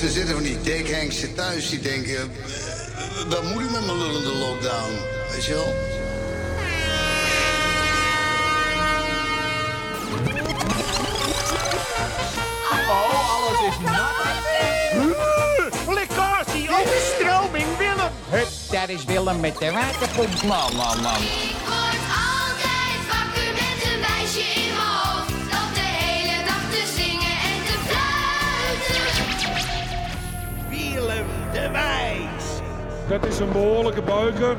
Ze zitten van die dekhengsten thuis die denken... eh, Wat moet ik met mijn lullende lockdown? Weet je wel? Oh, alles is nat. Lekkasie, overstroming, Willem. Hup, daar is Willem met de waterpomp. Man, man, man. Dat is een behoorlijke buiker.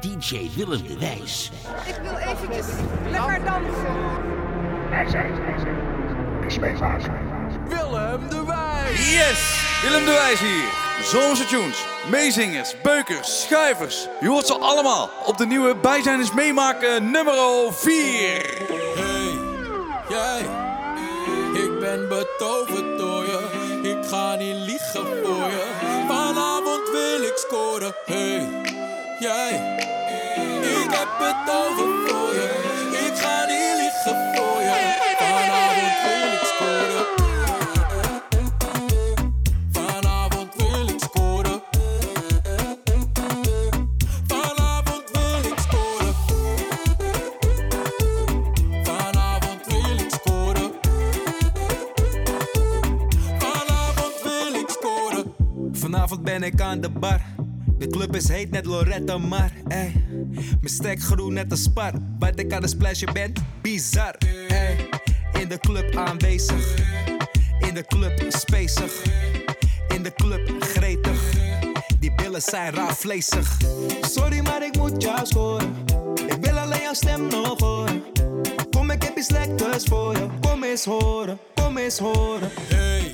DJ Willem de Wijs. Ik wil eventjes lekker dansen. Willem de Wijs. Yes! Willem de Wijs hier. Zomerse tunes, meezingers, beukers, schuivers. Je hoort ze allemaal op de nieuwe Bijzijn is meemaken nummer 4. Hey, jij, ik ben betoverd door je. Ik ga niet liegen voor je. Vanavond wil ik scoren. Hey, jij, ik heb betoverd voor je. Ik aan de bar. De club is heet net Loretta Mar. Ey. Mijn stek groen net een spar. Wat ik aan het splashen ben, bizar. Ey. In de club aanwezig. In de club spacig. In de club gretig. Die billen zijn raar. Sorry, maar ik moet jou scoren. Ik wil alleen jouw stem nog horen. Kom, ik heb iets lekkers voor je. Kom eens horen, kom eens horen. Hey,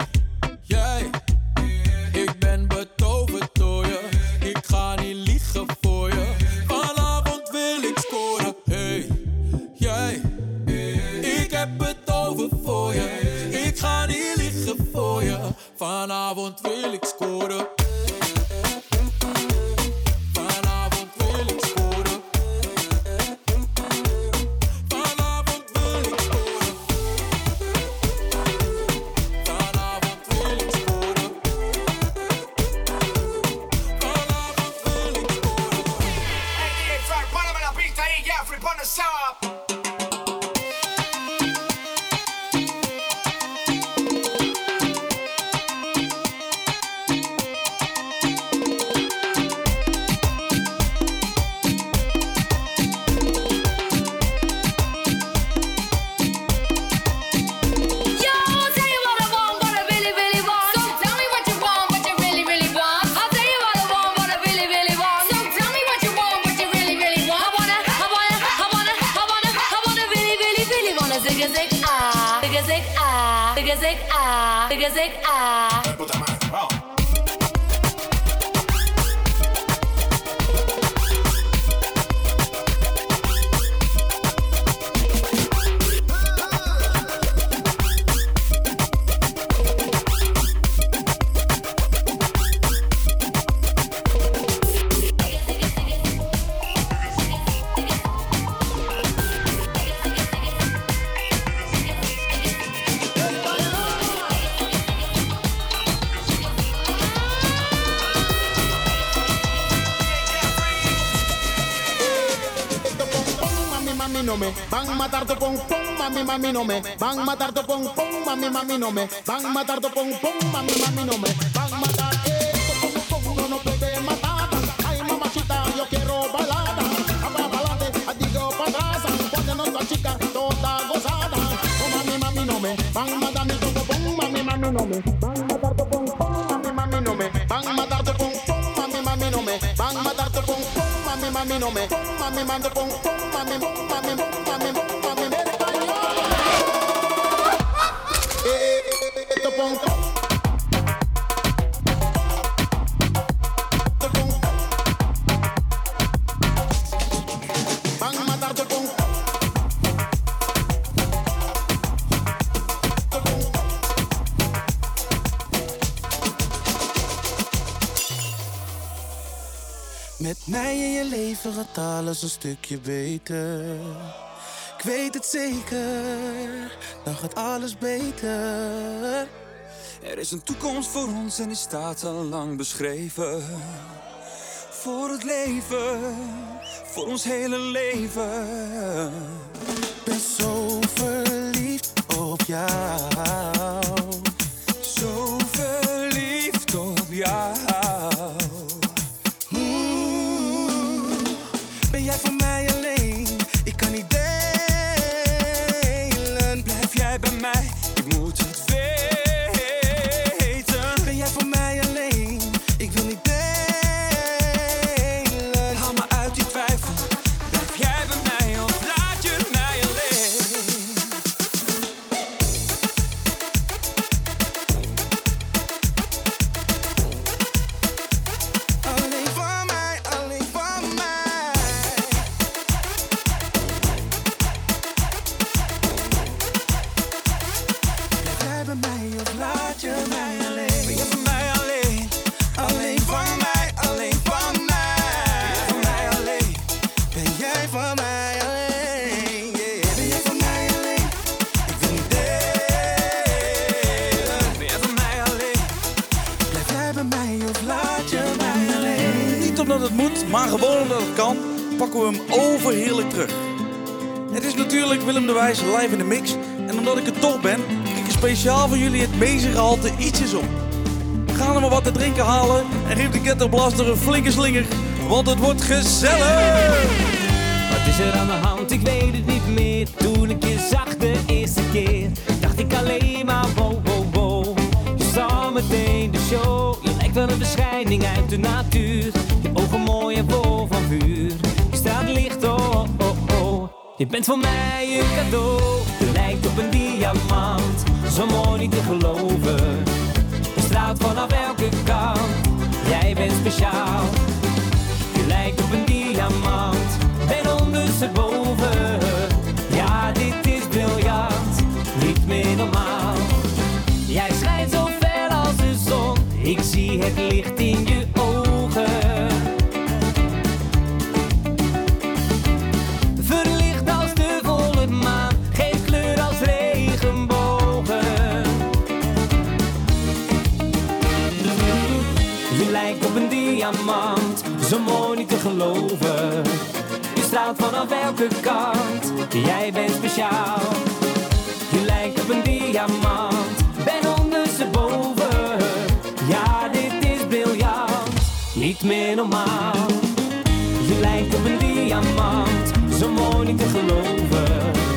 Vanavond wil music. Ah. Matar tu pom, mami, mami, no me van a matar tu pom, mami, mami, no me van a matar tu pom, mami, mami, no me van a matar eh, tu pom pom, no. Oh, mami, mami, no me van a matar tu pom, mami, mami, no me van a matar pom, mami, mami, no me van a matar tu pom, mami, mami, no me van a matar tu pom, mami, mami, no me mami, mami, gaat alles een stukje beter. Ik weet het zeker, dan gaat alles beter. Er is een toekomst voor ons en die staat al lang beschreven. Voor het leven, voor ons hele leven. Ik ben zo verliefd op jou. Pakken we hem overheerlijk terug. Het is natuurlijk Willem de Wijs live in de mix. En omdat ik het toch ben, kijk ik speciaal voor jullie het meezengehalte ietsjes op. Ga er maar wat te drinken halen en geef de ketterblaster een flinke slinger. Want het wordt gezellig! Wat is er aan de hand? Ik weet het niet meer. Toen ik je zag de eerste keer, dacht ik alleen maar wow, wow, wow. Je zag meteen de show. Je lijkt wel een verschijning uit de natuur. Bent voor mij een cadeau. Je lijkt op een diamant. Zo mooi niet te geloven. Je straalt vanaf elke kant. Jij bent speciaal. Je lijkt op een diamant, ben ondersteboven. Ja, dit is briljant, niet meer normaal. Jij schijnt zo fel als de zon, ik zie het licht in je Je straalt vanaf elke kant, jij bent speciaal. Je lijkt op een diamant, ben ondersteboven. Ja, dit is briljant, niet meer normaal. Je lijkt op een diamant, zo mooi niet te geloven.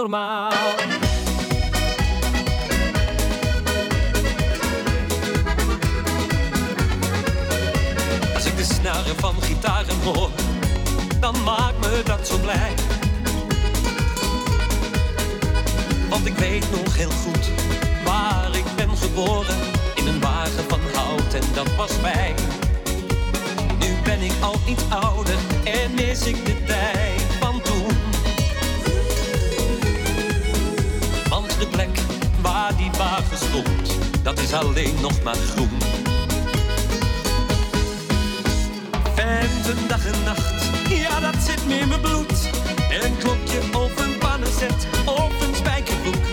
Normaal. Als ik de snaren van gitaren hoor, dan maakt me dat zo blij. Want ik weet nog heel goed waar ik ben geboren. In een wagen van hout en dat was fijn. Nu ben ik al iets ouder en mis ik de tijd die wagen stond, dat is alleen nog maar groen. Venten dag en nacht, ja dat zit me in mijn bloed. Een klokje of een pannenzet of een spijkerbroek.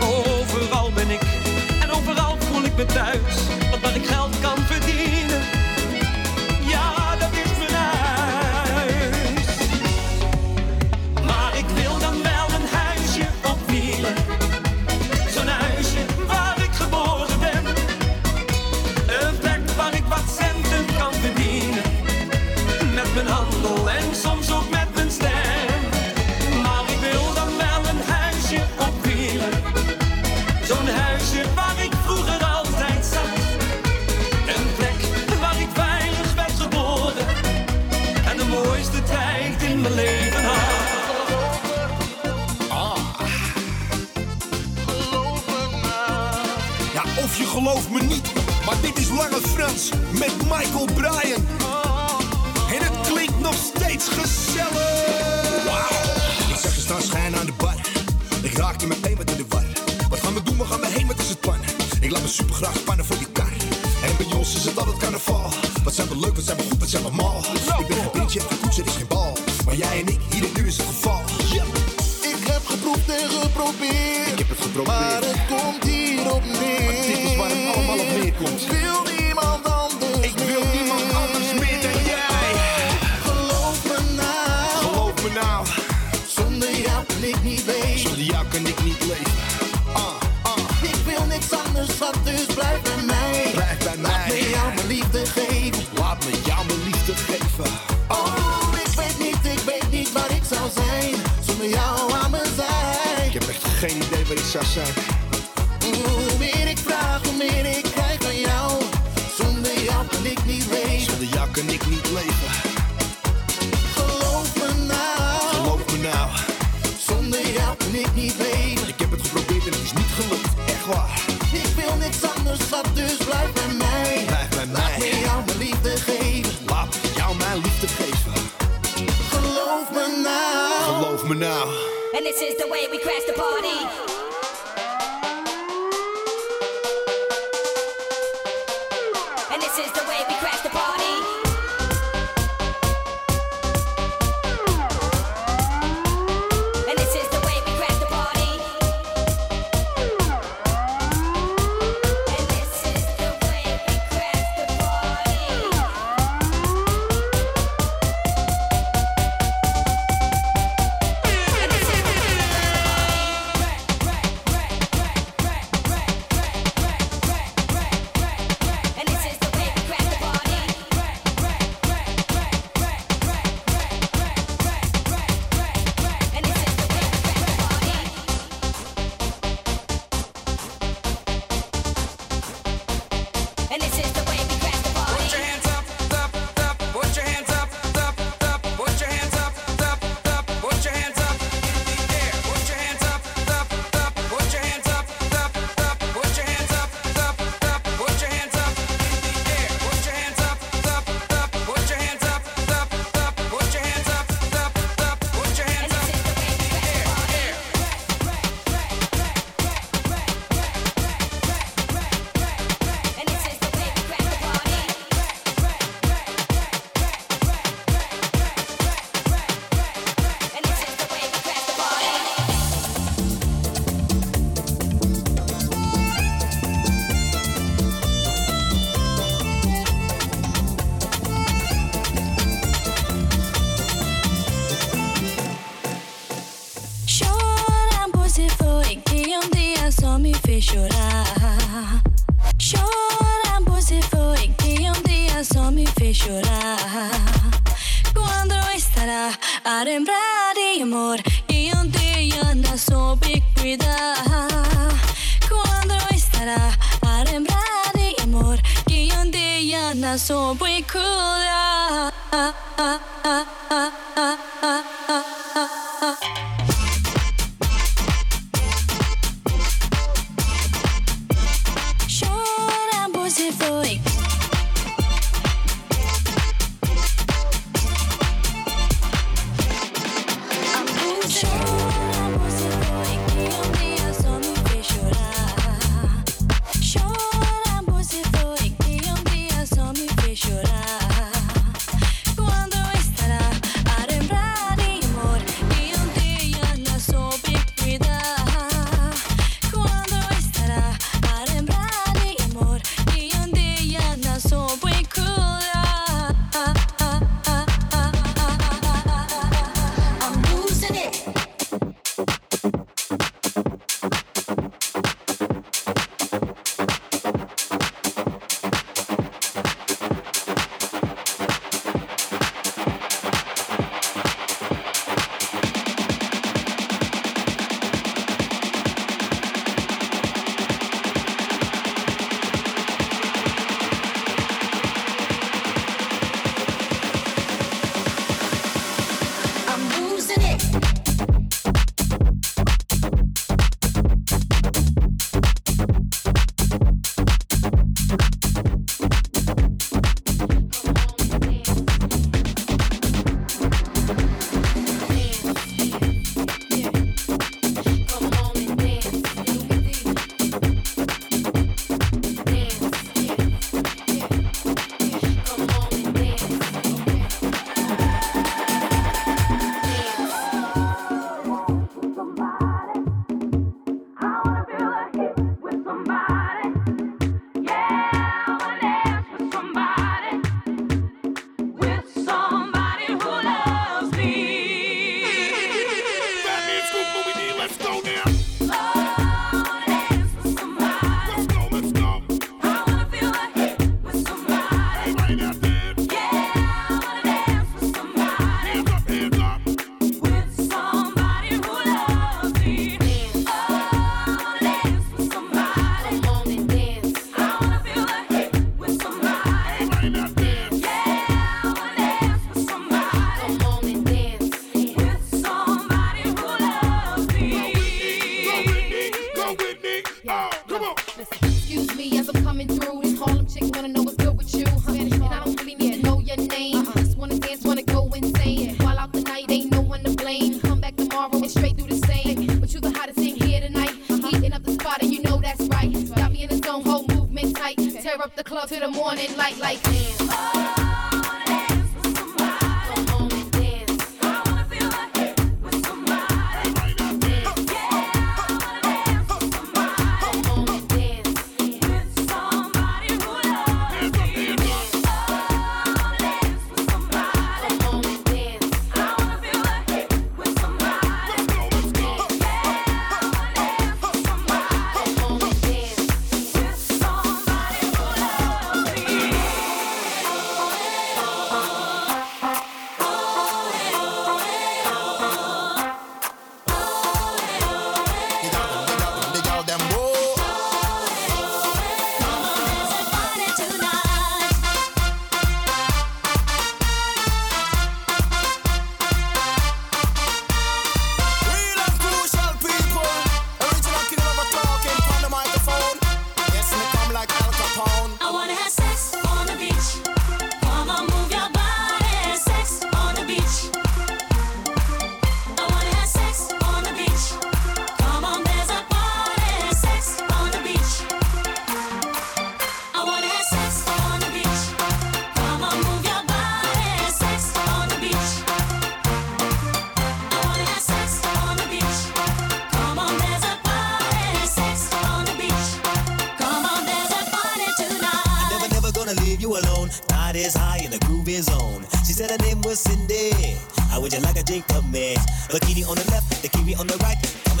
Overal ben ik en overal voel ik me thuis. Lange Frans met Michael Bryan. En het klinkt nog steeds gezellig. Wauw. Ik zag je staan schijnen aan de bar. Ik raakte meteen wat in de war. Wat Ga me doen, we gaan me heen, wat is het plan? Ik laat me super graag pannen voor je kar. En bij ons is het altijd carnaval. Wat zijn we leuk, wat zijn we goed, wat zijn we mal. Ik ben geen beentje, geen koets, er is geen bal. Maar jij en ik, hier en nu is het geval. Ik heb geproefd en geprobeerd. Ik heb het geprobeerd. Zijn. Hoe meer ik vraag, hoe meer ik krijg van jou. Zonder jou kan ik niet leven. Zonder jou kan ik niet leven. Geloof me nou. Geloof me nou, Zonder jou kan ik niet leven. ik heb het geprobeerd en het is niet gelukt. Echt waar. Ik wil niks anders, schat, dus blijf bij mij. Blijf bij Laat me mij. jou mijn liefde geven. Laat jou mijn liefde geven. Geloof me nou. Geloof me nou. And this is the way we crash the party. Chorar. Chora, você foi que um dia só me fez chorar. Quando estará a lembrar de amor que um dia não soube cuidar? Quando estará a lembrar de amor que um dia não soube cuidar? coming through.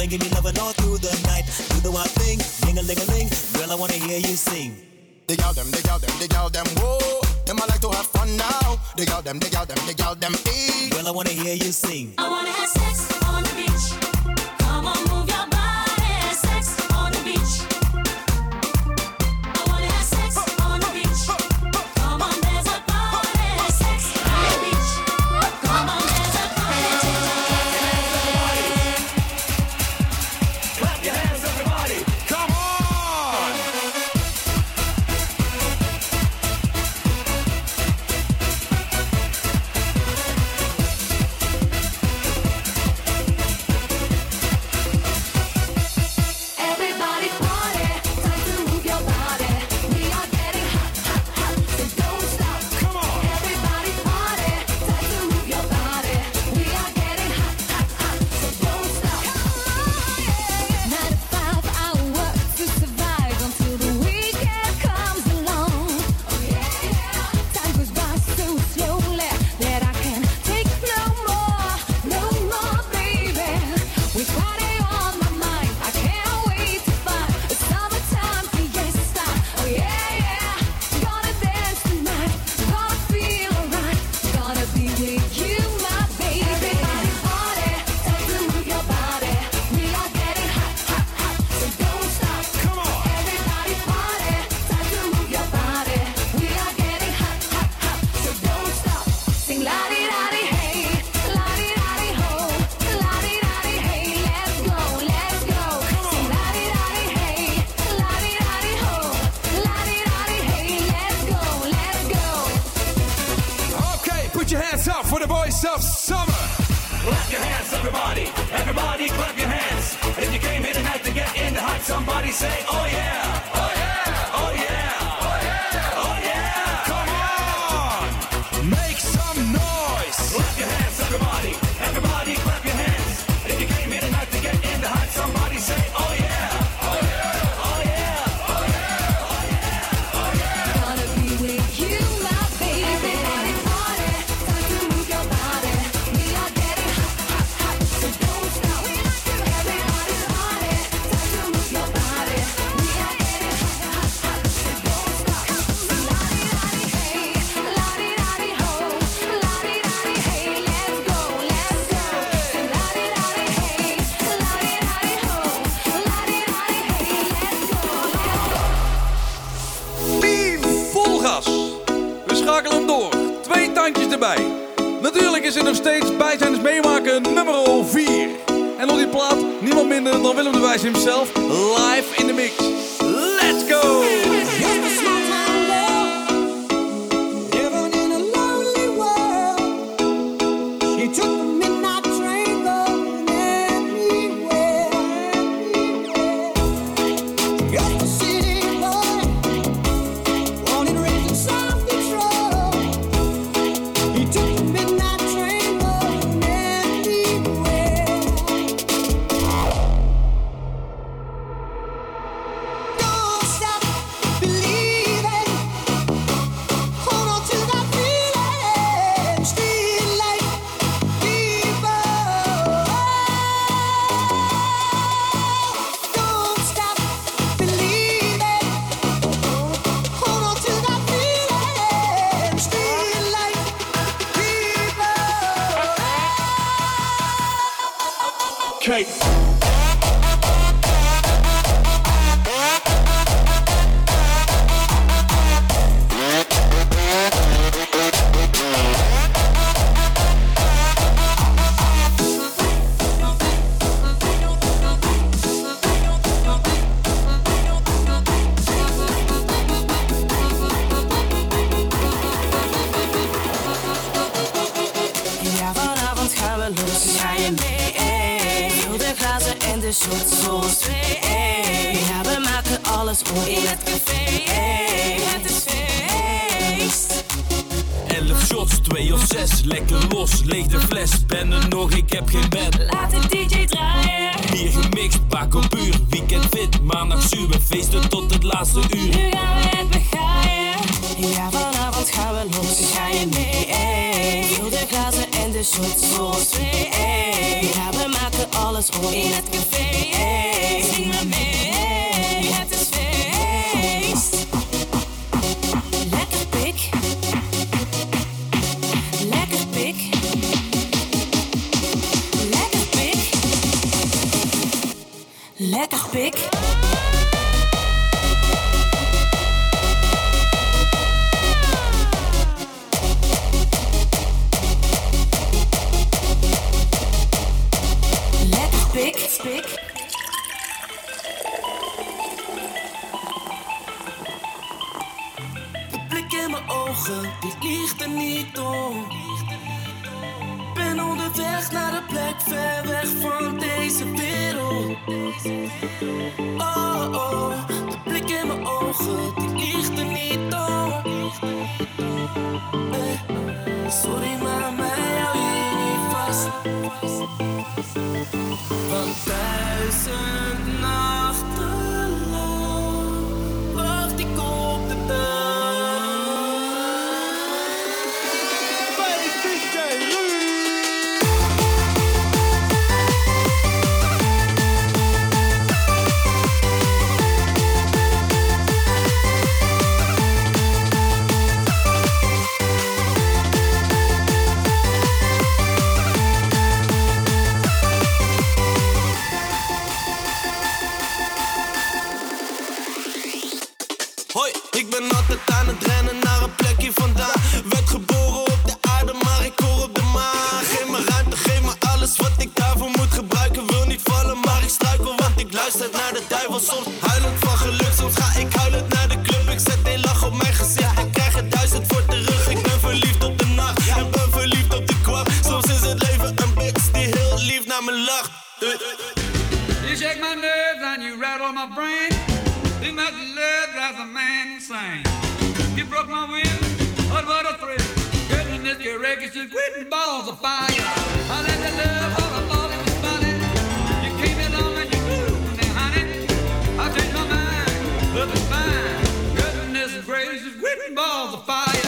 and give me loving all through the night. Do the wild thing, ding a ling a ling. Girl, I wanna hear you sing. Dig out them, dig out them, dig out them, whoa. Them I like to have fun now. Dig out them, dig out them, dig out them, ee. Girl, I wanna hear you sing. I wanna have sex. say. Niemand minder dan Willem de Wijs himself. Live in de mix. Let's go! cake. Alles op in het café. Zing maar mee. Duizend You shake my nerves and you rattle my brain. Too much love drives a man insane. You broke my will, but what a thrill. Goodness, your records quitting balls of fire. I let the love all I thought it was funny. You and you me, honey. I my mind, love is. Goodness gracious, balls of fire.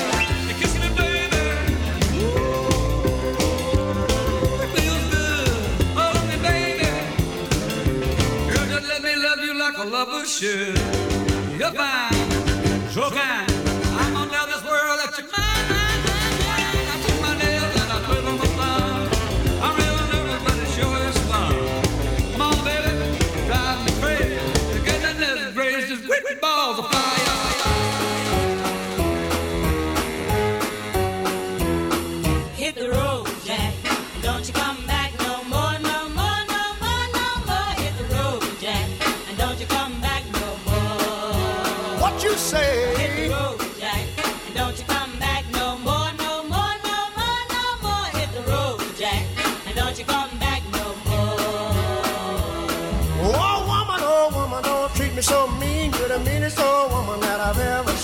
Monsieur Levin, Jorin.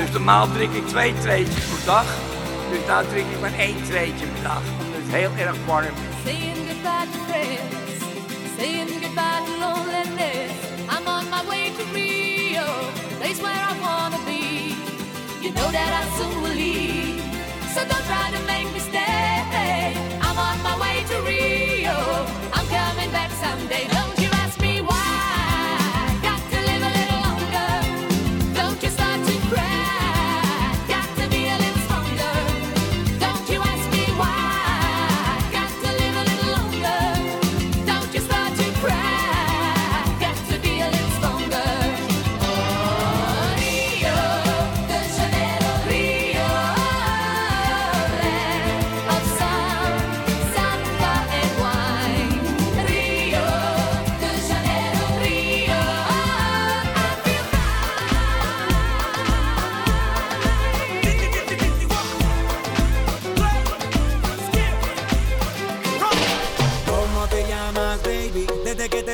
Dus normaal drink ik twee treetjes per dag. Dus daar drink ik maar één treetje per dag. Omdat is heel erg warm. Saying goodbye to friends, saying goodbye to loneliness. I'm on my way to Rio, place where I wanna be. You know that I soon will.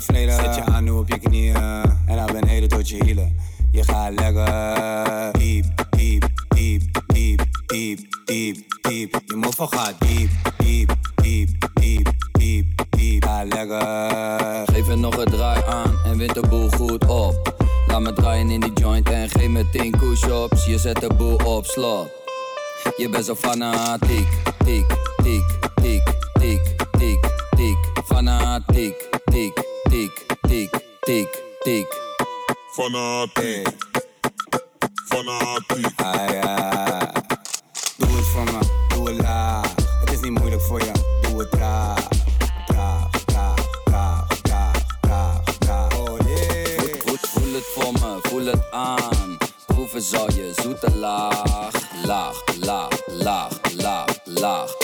Zet je handen op je knieën en naar beneden tot je hielen. Je gaat lekker. Diep, diep, diep, diep, diep, diep, diep. Je moffel gaat diep, diep, diep, diep, diep, diep. Ga lekker. Geef er nog een draai aan en wint de boel goed op. Laat me draaien in die joint en geef me 10 push-ups. Je zet de boel op slot. Je bent zo fanatiek. voel het aan. Proeven zal je zoete laag, laag, laag, laag, laag, laag.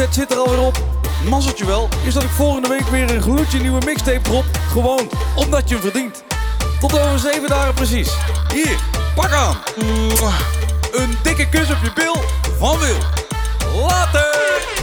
set zit er alweer op. Mazzeltje wel, is dat ik volgende week weer een gloedje nieuwe mixtape drop. Gewoon omdat je hem verdient. Tot over zeven dagen precies. Hier, pak aan. Een dikke kus op je bil van Wil. Later!